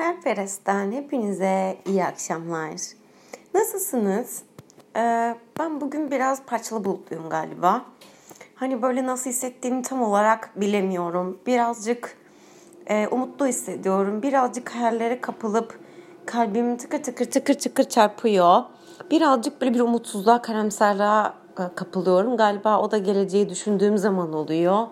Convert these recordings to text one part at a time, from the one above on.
Hayalperest'ten hepinize iyi akşamlar. Nasılsınız? Ee, ben bugün biraz parçalı bulutluyum galiba. Hani böyle nasıl hissettiğimi tam olarak bilemiyorum. Birazcık e, umutlu hissediyorum. Birazcık hayallere kapılıp kalbim tıkır tıkır tıkır tıkır çarpıyor. Birazcık böyle bir umutsuzluğa, karamsarlığa e, kapılıyorum. Galiba o da geleceği düşündüğüm zaman oluyor.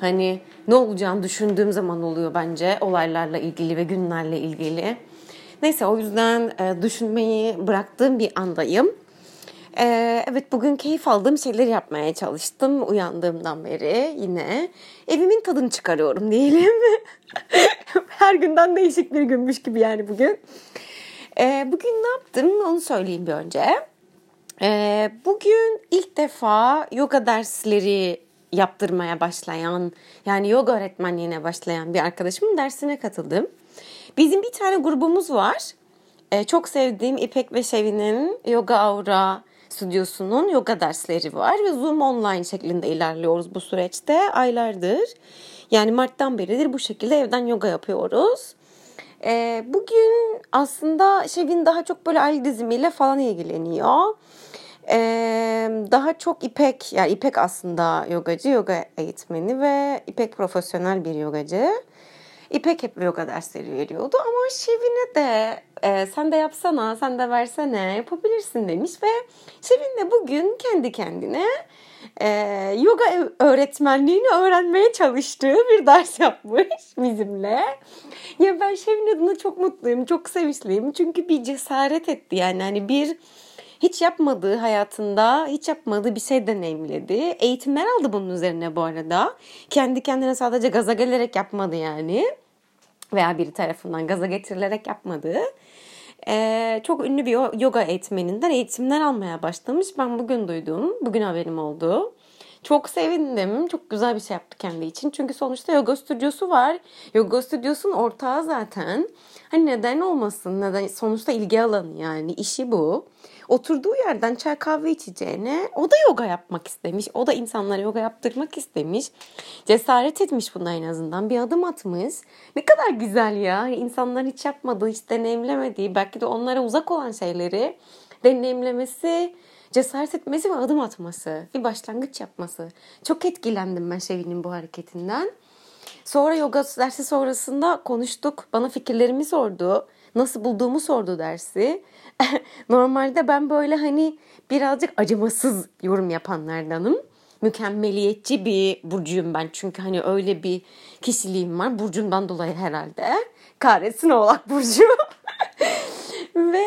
Hani ne olacağını düşündüğüm zaman oluyor bence olaylarla ilgili ve günlerle ilgili. Neyse o yüzden e, düşünmeyi bıraktığım bir andayım. E, evet bugün keyif aldığım şeyler yapmaya çalıştım uyandığımdan beri yine. Evimin tadını çıkarıyorum diyelim. Her günden değişik bir günmüş gibi yani bugün. E, bugün ne yaptım onu söyleyeyim bir önce. E, bugün ilk defa yoga dersleri yaptırmaya başlayan yani yoga öğretmenliğine başlayan bir arkadaşımın dersine katıldım. Bizim bir tane grubumuz var. Ee, çok sevdiğim İpek ve Şevi'nin Yoga Aura stüdyosunun yoga dersleri var ve Zoom online şeklinde ilerliyoruz bu süreçte aylardır. Yani Mart'tan beridir bu şekilde evden yoga yapıyoruz. Ee, bugün aslında Şevin daha çok böyle el dizimiyle falan ilgileniyor. Ee, daha çok İpek, yani İpek aslında yogacı, yoga eğitmeni ve İpek profesyonel bir yogacı. İpek hep yoga dersleri veriyordu ama Şevin'e de e, sen de yapsana, sen de versene, yapabilirsin demiş ve Şevin de bugün kendi kendine e, yoga öğretmenliğini öğrenmeye çalıştığı bir ders yapmış bizimle. Ya ben Şevin adına çok mutluyum, çok sevinçliyim çünkü bir cesaret etti yani hani bir hiç yapmadığı hayatında hiç yapmadığı bir şey deneyimledi. Eğitimler aldı bunun üzerine bu arada. Kendi kendine sadece gaza gelerek yapmadı yani. Veya biri tarafından gaza getirilerek yapmadı. Ee, çok ünlü bir yoga eğitmeninden eğitimler almaya başlamış. Ben bugün duydum. Bugün haberim oldu. Çok sevindim. Çok güzel bir şey yaptı kendi için. Çünkü sonuçta yoga stüdyosu var. Yoga stüdyosunun ortağı zaten. Hani neden olmasın? Neden? Sonuçta ilgi alanı yani. işi bu oturduğu yerden çay kahve içeceğine o da yoga yapmak istemiş. O da insanlara yoga yaptırmak istemiş. Cesaret etmiş buna en azından. Bir adım atmış. Ne kadar güzel ya. İnsanların hiç yapmadığı, hiç deneyimlemediği, belki de onlara uzak olan şeyleri deneyimlemesi, cesaret etmesi ve adım atması. Bir başlangıç yapması. Çok etkilendim ben Şevin'in bu hareketinden. Sonra yoga dersi sonrasında konuştuk. Bana fikirlerimi sordu. Nasıl bulduğumu sordu dersi. Normalde ben böyle hani birazcık acımasız yorum yapanlardanım. Mükemmeliyetçi bir burcuyum ben. Çünkü hani öyle bir kişiliğim var. Burcumdan dolayı herhalde. Kahretsin oğlak burcu. Ve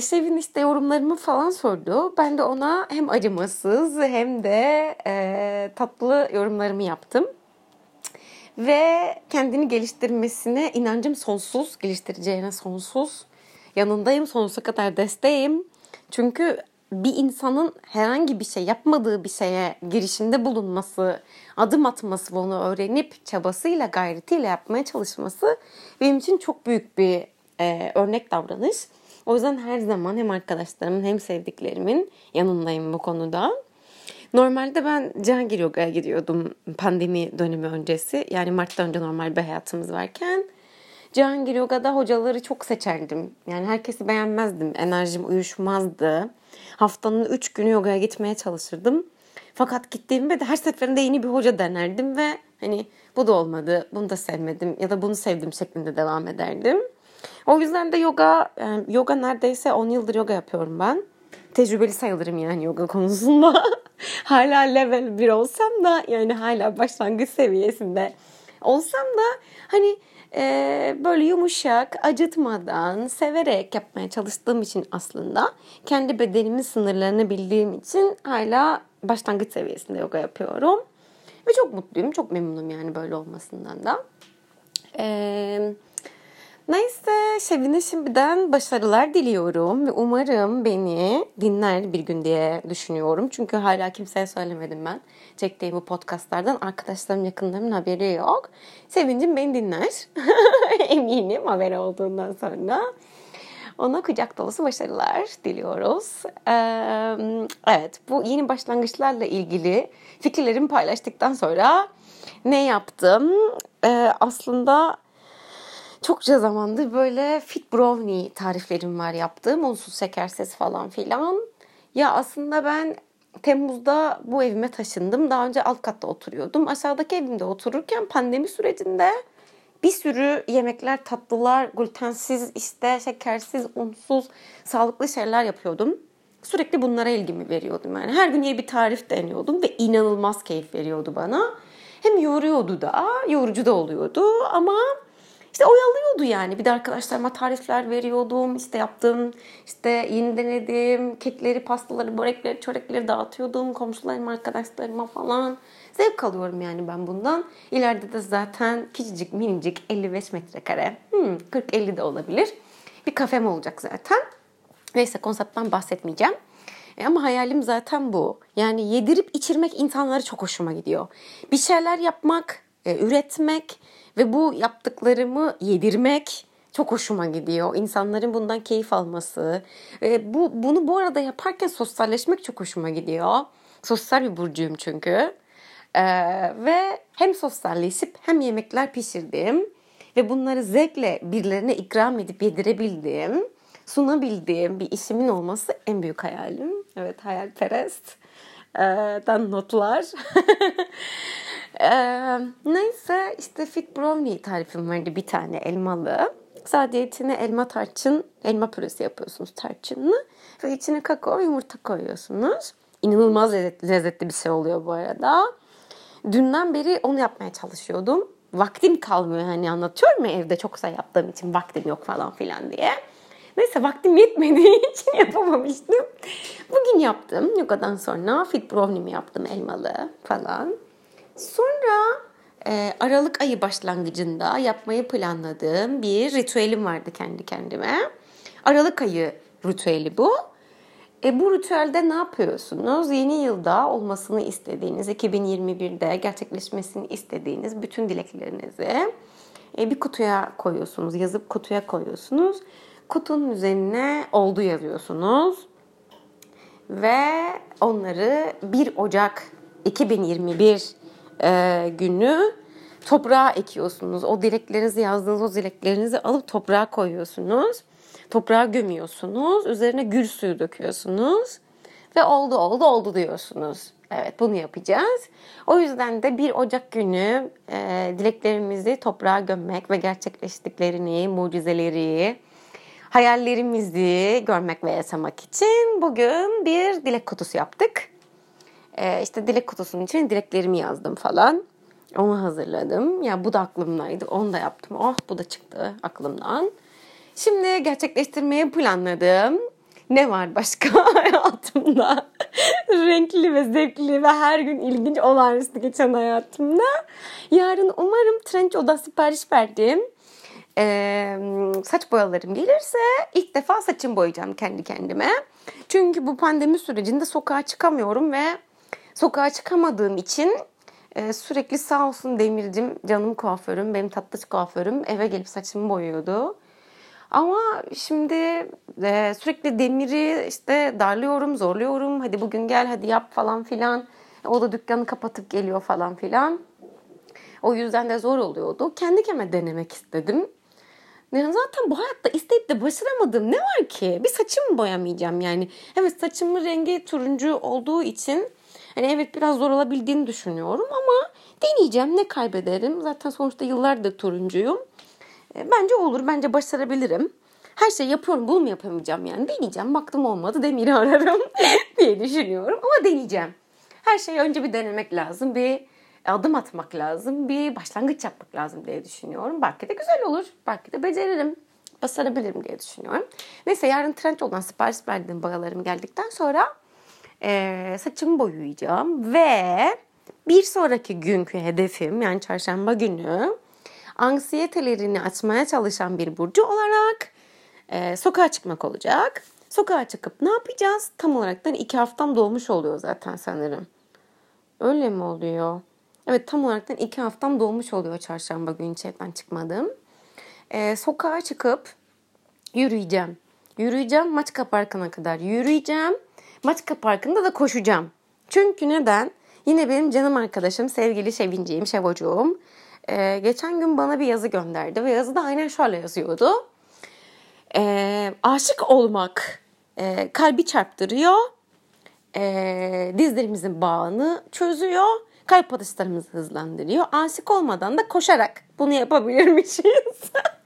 Şevin işte yorumlarımı falan sordu. Ben de ona hem acımasız hem de e, tatlı yorumlarımı yaptım. Ve kendini geliştirmesine inancım sonsuz, geliştireceğine sonsuz yanındayım sonsuza kadar desteğim. Çünkü bir insanın herhangi bir şey yapmadığı bir şeye girişinde bulunması, adım atması, bunu öğrenip çabasıyla, gayretiyle yapmaya çalışması benim için çok büyük bir e, örnek davranış. O yüzden her zaman hem arkadaşlarımın hem sevdiklerimin yanındayım bu konuda. Normalde ben Cihangir Yoga'ya gidiyordum pandemi dönemi öncesi. Yani Mart'tan önce normal bir hayatımız varken. Cihangir Yoga'da hocaları çok seçerdim. Yani herkesi beğenmezdim. Enerjim uyuşmazdı. Haftanın üç günü yogaya gitmeye çalışırdım. Fakat gittiğimde de her seferinde yeni bir hoca denerdim ve hani bu da olmadı, bunu da sevmedim ya da bunu sevdim şeklinde devam ederdim. O yüzden de yoga, yani yoga neredeyse 10 yıldır yoga yapıyorum ben. Tecrübeli sayılırım yani yoga konusunda. hala level 1 olsam da yani hala başlangıç seviyesinde olsam da hani e, böyle yumuşak, acıtmadan, severek yapmaya çalıştığım için aslında kendi bedenimin sınırlarını bildiğim için hala başlangıç seviyesinde yoga yapıyorum. Ve çok mutluyum, çok memnunum yani böyle olmasından da. Eee Neyse Şevin'e şimdiden başarılar diliyorum ve umarım beni dinler bir gün diye düşünüyorum. Çünkü hala kimseye söylemedim ben. Çektiğim bu podcastlardan arkadaşlarım yakınlarımın haberi yok. Sevincim beni dinler. Eminim haberi olduğundan sonra. Ona kucak dolusu başarılar diliyoruz. Ee, evet bu yeni başlangıçlarla ilgili fikirlerimi paylaştıktan sonra ne yaptım? Ee, aslında çokça zamandır böyle fit brownie tariflerim var yaptığım. Onsuz şekersiz falan filan. Ya aslında ben Temmuz'da bu evime taşındım. Daha önce alt katta oturuyordum. Aşağıdaki evimde otururken pandemi sürecinde bir sürü yemekler, tatlılar, glutensiz, işte şekersiz, unsuz, sağlıklı şeyler yapıyordum. Sürekli bunlara ilgimi veriyordum. Yani her gün yeni bir tarif deniyordum ve inanılmaz keyif veriyordu bana. Hem yoruyordu da, yorucu da oluyordu ama işte oyalıyordu yani. Bir de arkadaşlarıma tarifler veriyordum. İşte yaptığım, işte yeni denedim. Kekleri, pastaları, börekleri, çörekleri dağıtıyordum. Komşularıma, arkadaşlarıma falan. Zevk alıyorum yani ben bundan. İleride de zaten küçücük minicik 55 metrekare. Hmm, 40-50 de olabilir. Bir kafem olacak zaten. Neyse konseptten bahsetmeyeceğim. E ama hayalim zaten bu. Yani yedirip içirmek insanları çok hoşuma gidiyor. Bir şeyler yapmak, e, üretmek ve bu yaptıklarımı yedirmek çok hoşuma gidiyor. İnsanların bundan keyif alması. E, bu bunu bu arada yaparken sosyalleşmek çok hoşuma gidiyor. Sosyal bir burcuyum çünkü. E, ve hem sosyalleşip hem yemekler pişirdim ve bunları zevkle birilerine ikram edip yedirebildiğim, sunabildiğim bir işimin olması en büyük hayalim. Evet hayalperest. Ee, notlar. ee, neyse işte fit brownie tarifim vardı bir tane elmalı. Sadece içine elma tarçın, elma püresi yapıyorsunuz tarçınlı. Ve içine kakao, yumurta koyuyorsunuz. İnanılmaz lezzetli, lezzetli bir şey oluyor bu arada. Dünden beri onu yapmaya çalışıyordum. Vaktim kalmıyor hani anlatıyorum ya evde çok sayı yaptığım için vaktim yok falan filan diye. Neyse vaktim yetmediği için yapamamıştım. Bugün yaptım. Yogadan sonra fit brownie'mi yaptım elmalı falan. Sonra e, Aralık ayı başlangıcında yapmayı planladığım bir ritüelim vardı kendi kendime. Aralık ayı ritüeli bu. E, bu ritüelde ne yapıyorsunuz? Yeni yılda olmasını istediğiniz, 2021'de gerçekleşmesini istediğiniz bütün dileklerinizi e, bir kutuya koyuyorsunuz. Yazıp kutuya koyuyorsunuz. Kutunun üzerine oldu yazıyorsunuz. Ve onları 1 Ocak 2021 e, günü toprağa ekiyorsunuz. O dileklerinizi yazdığınız o dileklerinizi alıp toprağa koyuyorsunuz. Toprağa gömüyorsunuz. Üzerine gül suyu döküyorsunuz. Ve oldu oldu oldu diyorsunuz. Evet bunu yapacağız. O yüzden de 1 Ocak günü e, dileklerimizi toprağa gömmek ve gerçekleştiklerini, mucizeleri, hayallerimizi görmek ve yaşamak için bugün bir dilek kutusu yaptık. Ee, işte dilek kutusunun içine dileklerimi yazdım falan. Onu hazırladım. Ya bu da aklımdaydı. Onu da yaptım. Oh bu da çıktı aklımdan. Şimdi gerçekleştirmeyi planladım. Ne var başka hayatımda? Renkli ve zevkli ve her gün ilginç olağanüstü geçen hayatımda. Yarın umarım trenç oda sipariş verdim e, saç boyalarım gelirse ilk defa saçımı boyayacağım kendi kendime. Çünkü bu pandemi sürecinde sokağa çıkamıyorum ve sokağa çıkamadığım için e, sürekli sağ olsun Demircim canım kuaförüm, benim tatlı kuaförüm eve gelip saçımı boyuyordu. Ama şimdi e, sürekli Demir'i işte darlıyorum, zorluyorum. Hadi bugün gel, hadi yap falan filan. O da dükkanı kapatıp geliyor falan filan. O yüzden de zor oluyordu. Kendi kendime denemek istedim. Yani zaten bu hayatta isteyip de başaramadığım ne var ki? Bir saçımı boyamayacağım yani. Evet saçımın rengi turuncu olduğu için hani evet biraz zor olabildiğini düşünüyorum ama deneyeceğim ne kaybederim. Zaten sonuçta yıllardır turuncuyum. E, bence olur, bence başarabilirim. Her şey yapıyorum, bunu mu yapamayacağım yani? Deneyeceğim, baktım olmadı demiri ararım diye düşünüyorum ama deneyeceğim. Her şeyi önce bir denemek lazım. Bir adım atmak lazım. Bir başlangıç yapmak lazım diye düşünüyorum. Belki de güzel olur. Belki de beceririm. Başarabilirim diye düşünüyorum. Neyse yarın trend olan sipariş verdiğim boyalarım geldikten sonra e, saçımı boyayacağım. Ve bir sonraki günkü hedefim yani çarşamba günü anksiyetelerini açmaya çalışan bir burcu olarak e, sokağa çıkmak olacak. Sokağa çıkıp ne yapacağız? Tam olaraktan iki haftam dolmuş oluyor zaten sanırım. Öyle mi oluyor? Evet tam olarak iki haftam dolmuş oluyor çarşamba günü hiç çıkmadım. Ee, sokağa çıkıp yürüyeceğim. Yürüyeceğim Maçka Parkı'na kadar yürüyeceğim. Maçka Parkı'nda da koşacağım. Çünkü neden? Yine benim canım arkadaşım, sevgili Şevinciğim, Şevocuğum Ee, geçen gün bana bir yazı gönderdi ve yazıda aynen şöyle yazıyordu. Ee, aşık olmak e, kalbi çarptırıyor, e, dizlerimizin bağını çözüyor, kalp atışlarımızı hızlandırıyor. Aşık olmadan da koşarak bunu yapabilirmişiz.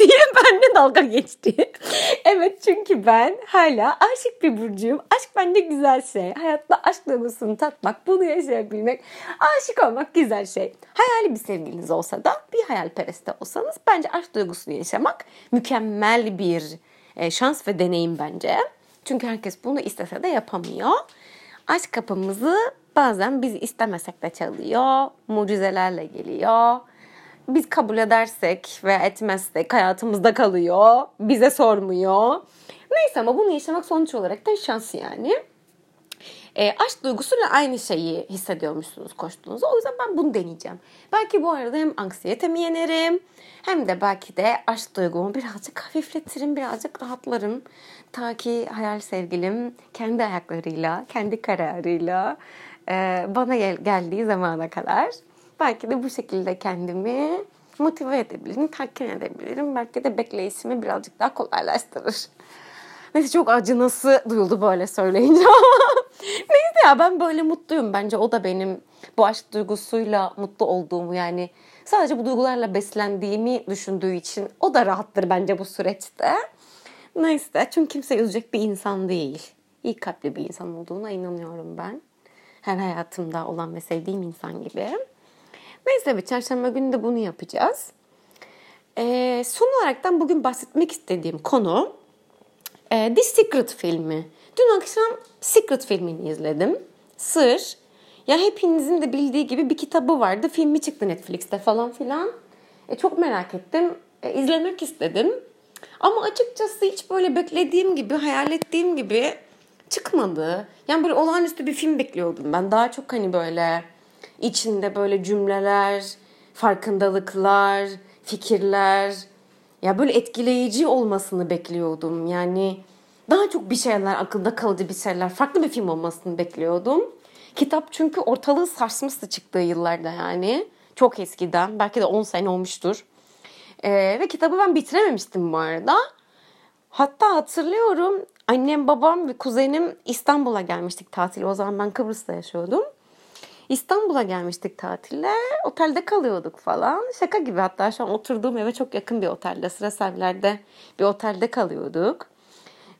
diye benimle dalga geçti. evet çünkü ben hala aşık bir burcuyum. Aşk bence güzel şey. Hayatta aşk duygusunu tatmak, bunu yaşayabilmek, aşık olmak güzel şey. Hayali bir sevgiliniz olsa da bir hayalperest de olsanız bence aşk duygusunu yaşamak mükemmel bir e, şans ve deneyim bence. Çünkü herkes bunu istese de yapamıyor. Aşk kapımızı bazen biz istemesek de çalıyor. Mucizelerle geliyor biz kabul edersek ve etmezsek hayatımızda kalıyor. Bize sormuyor. Neyse ama bunu yaşamak sonuç olarak da şans yani. E, aşk duygusuyla aynı şeyi hissediyormuşsunuz koştuğunuzda. O yüzden ben bunu deneyeceğim. Belki bu arada hem anksiyetemi yenerim hem de belki de aşk duygumu birazcık hafifletirim, birazcık rahatlarım. Ta ki hayal sevgilim kendi ayaklarıyla, kendi kararıyla e, bana gel- geldiği zamana kadar. Belki de bu şekilde kendimi motive edebilirim, tatmin edebilirim. Belki de bekleyişimi birazcık daha kolaylaştırır. Neyse çok acınası duyuldu böyle söyleyince ama neyse ya ben böyle mutluyum. Bence o da benim bu aşk duygusuyla mutlu olduğumu yani sadece bu duygularla beslendiğimi düşündüğü için o da rahattır bence bu süreçte. Neyse çünkü kimse üzecek bir insan değil. İyi kalpli bir insan olduğuna inanıyorum ben. Her hayatımda olan ve sevdiğim insan gibi. Neyse bir çarşamba günü de bunu yapacağız. Ee, son olaraktan bugün bahsetmek istediğim konu e, The Secret filmi. Dün akşam Secret filmini izledim. Sır. Ya hepinizin de bildiği gibi bir kitabı vardı. Filmi çıktı Netflix'te falan filan. E, çok merak ettim. E, izlemek istedim. Ama açıkçası hiç böyle beklediğim gibi, hayal ettiğim gibi çıkmadı. Yani böyle olağanüstü bir film bekliyordum ben. Daha çok hani böyle içinde böyle cümleler, farkındalıklar, fikirler ya böyle etkileyici olmasını bekliyordum. Yani daha çok bir şeyler akılda kalıcı bir şeyler, farklı bir film olmasını bekliyordum. Kitap çünkü ortalığı sarsmıştı çıktığı yıllarda yani. Çok eskiden. Belki de 10 sene olmuştur. Ee, ve kitabı ben bitirememiştim bu arada. Hatta hatırlıyorum annem, babam ve kuzenim İstanbul'a gelmiştik tatil. O zaman ben Kıbrıs'ta yaşıyordum. İstanbul'a gelmiştik tatile. Otelde kalıyorduk falan. Şaka gibi hatta şu an oturduğum eve çok yakın bir otelde. Sıra servillerde bir otelde kalıyorduk.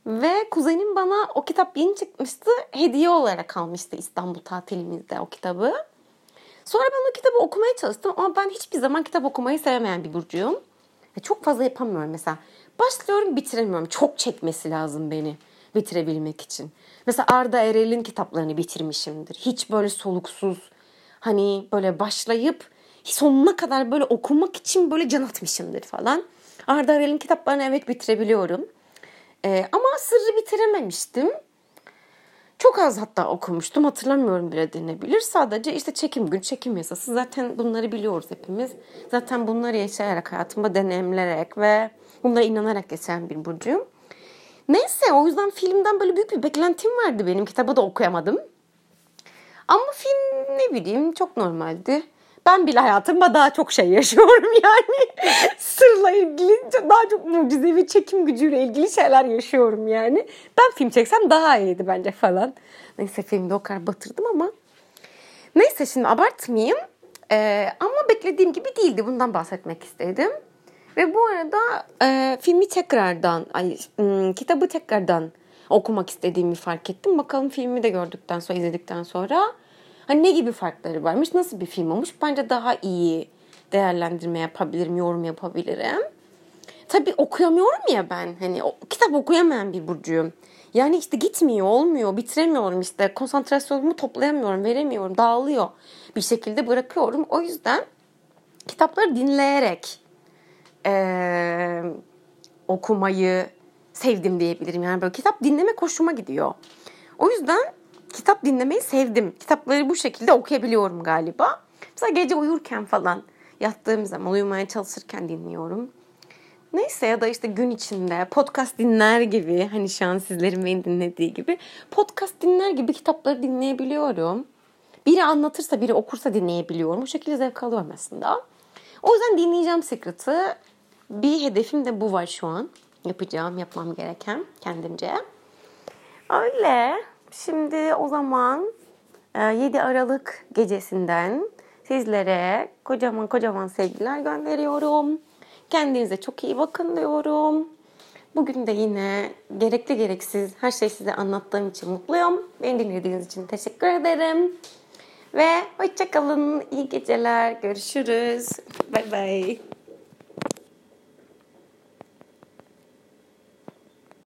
Ve kuzenim bana o kitap yeni çıkmıştı. Hediye olarak almıştı İstanbul tatilimizde o kitabı. Sonra ben o kitabı okumaya çalıştım ama ben hiçbir zaman kitap okumayı sevmeyen bir burcuyum. Çok fazla yapamıyorum mesela. Başlıyorum bitiremiyorum. Çok çekmesi lazım beni bitirebilmek için. Mesela Arda Erel'in kitaplarını bitirmişimdir. Hiç böyle soluksuz hani böyle başlayıp sonuna kadar böyle okumak için böyle can atmışımdır falan. Arda Erel'in kitaplarını evet bitirebiliyorum. Ee, ama Sırrı bitirememiştim. Çok az hatta okumuştum. Hatırlamıyorum bile denebilir. Sadece işte çekim gün, çekim yasası. Zaten bunları biliyoruz hepimiz. Zaten bunları yaşayarak, hayatımda deneyimlerek ve bunlara inanarak yaşayan bir burcuyum. Neyse o yüzden filmden böyle büyük bir beklentim vardı benim. Kitabı da okuyamadım. Ama film ne bileyim çok normaldi. Ben bile hayatımda daha çok şey yaşıyorum yani. Sırla ilgili daha çok mucizevi çekim gücüyle ilgili şeyler yaşıyorum yani. Ben film çeksem daha iyiydi bence falan. Neyse filmde o kadar batırdım ama. Neyse şimdi abartmayayım. Ee, ama beklediğim gibi değildi. Bundan bahsetmek istedim. Ve bu arada e, filmi tekrardan, ay, ım, kitabı tekrardan okumak istediğimi fark ettim. Bakalım filmi de gördükten sonra, izledikten sonra hani ne gibi farkları varmış, nasıl bir film olmuş? Bence daha iyi değerlendirme yapabilirim, yorum yapabilirim. Tabii okuyamıyorum ya ben. Hani o, kitap okuyamayan bir burcuyum. Yani işte gitmiyor, olmuyor, bitiremiyorum işte. Konsantrasyonumu toplayamıyorum, veremiyorum, dağılıyor. Bir şekilde bırakıyorum. O yüzden kitapları dinleyerek e, okumayı sevdim diyebilirim. Yani böyle kitap dinleme hoşuma gidiyor. O yüzden kitap dinlemeyi sevdim. Kitapları bu şekilde okuyabiliyorum galiba. Mesela gece uyurken falan yattığım zaman uyumaya çalışırken dinliyorum. Neyse ya da işte gün içinde podcast dinler gibi hani şu an sizlerin beni dinlediği gibi podcast dinler gibi kitapları dinleyebiliyorum. Biri anlatırsa biri okursa dinleyebiliyorum. Bu şekilde zevk alıyorum aslında. O yüzden dinleyeceğim Secret'ı. Bir hedefim de bu var şu an. Yapacağım, yapmam gereken kendimce. Öyle. Şimdi o zaman 7 e, Aralık gecesinden sizlere kocaman kocaman sevgiler gönderiyorum. Kendinize çok iyi bakın diyorum. Bugün de yine gerekli gereksiz her şeyi size anlattığım için mutluyum. Beni dinlediğiniz için teşekkür ederim. Ve hoşçakalın. İyi geceler. Görüşürüz. Bay bay.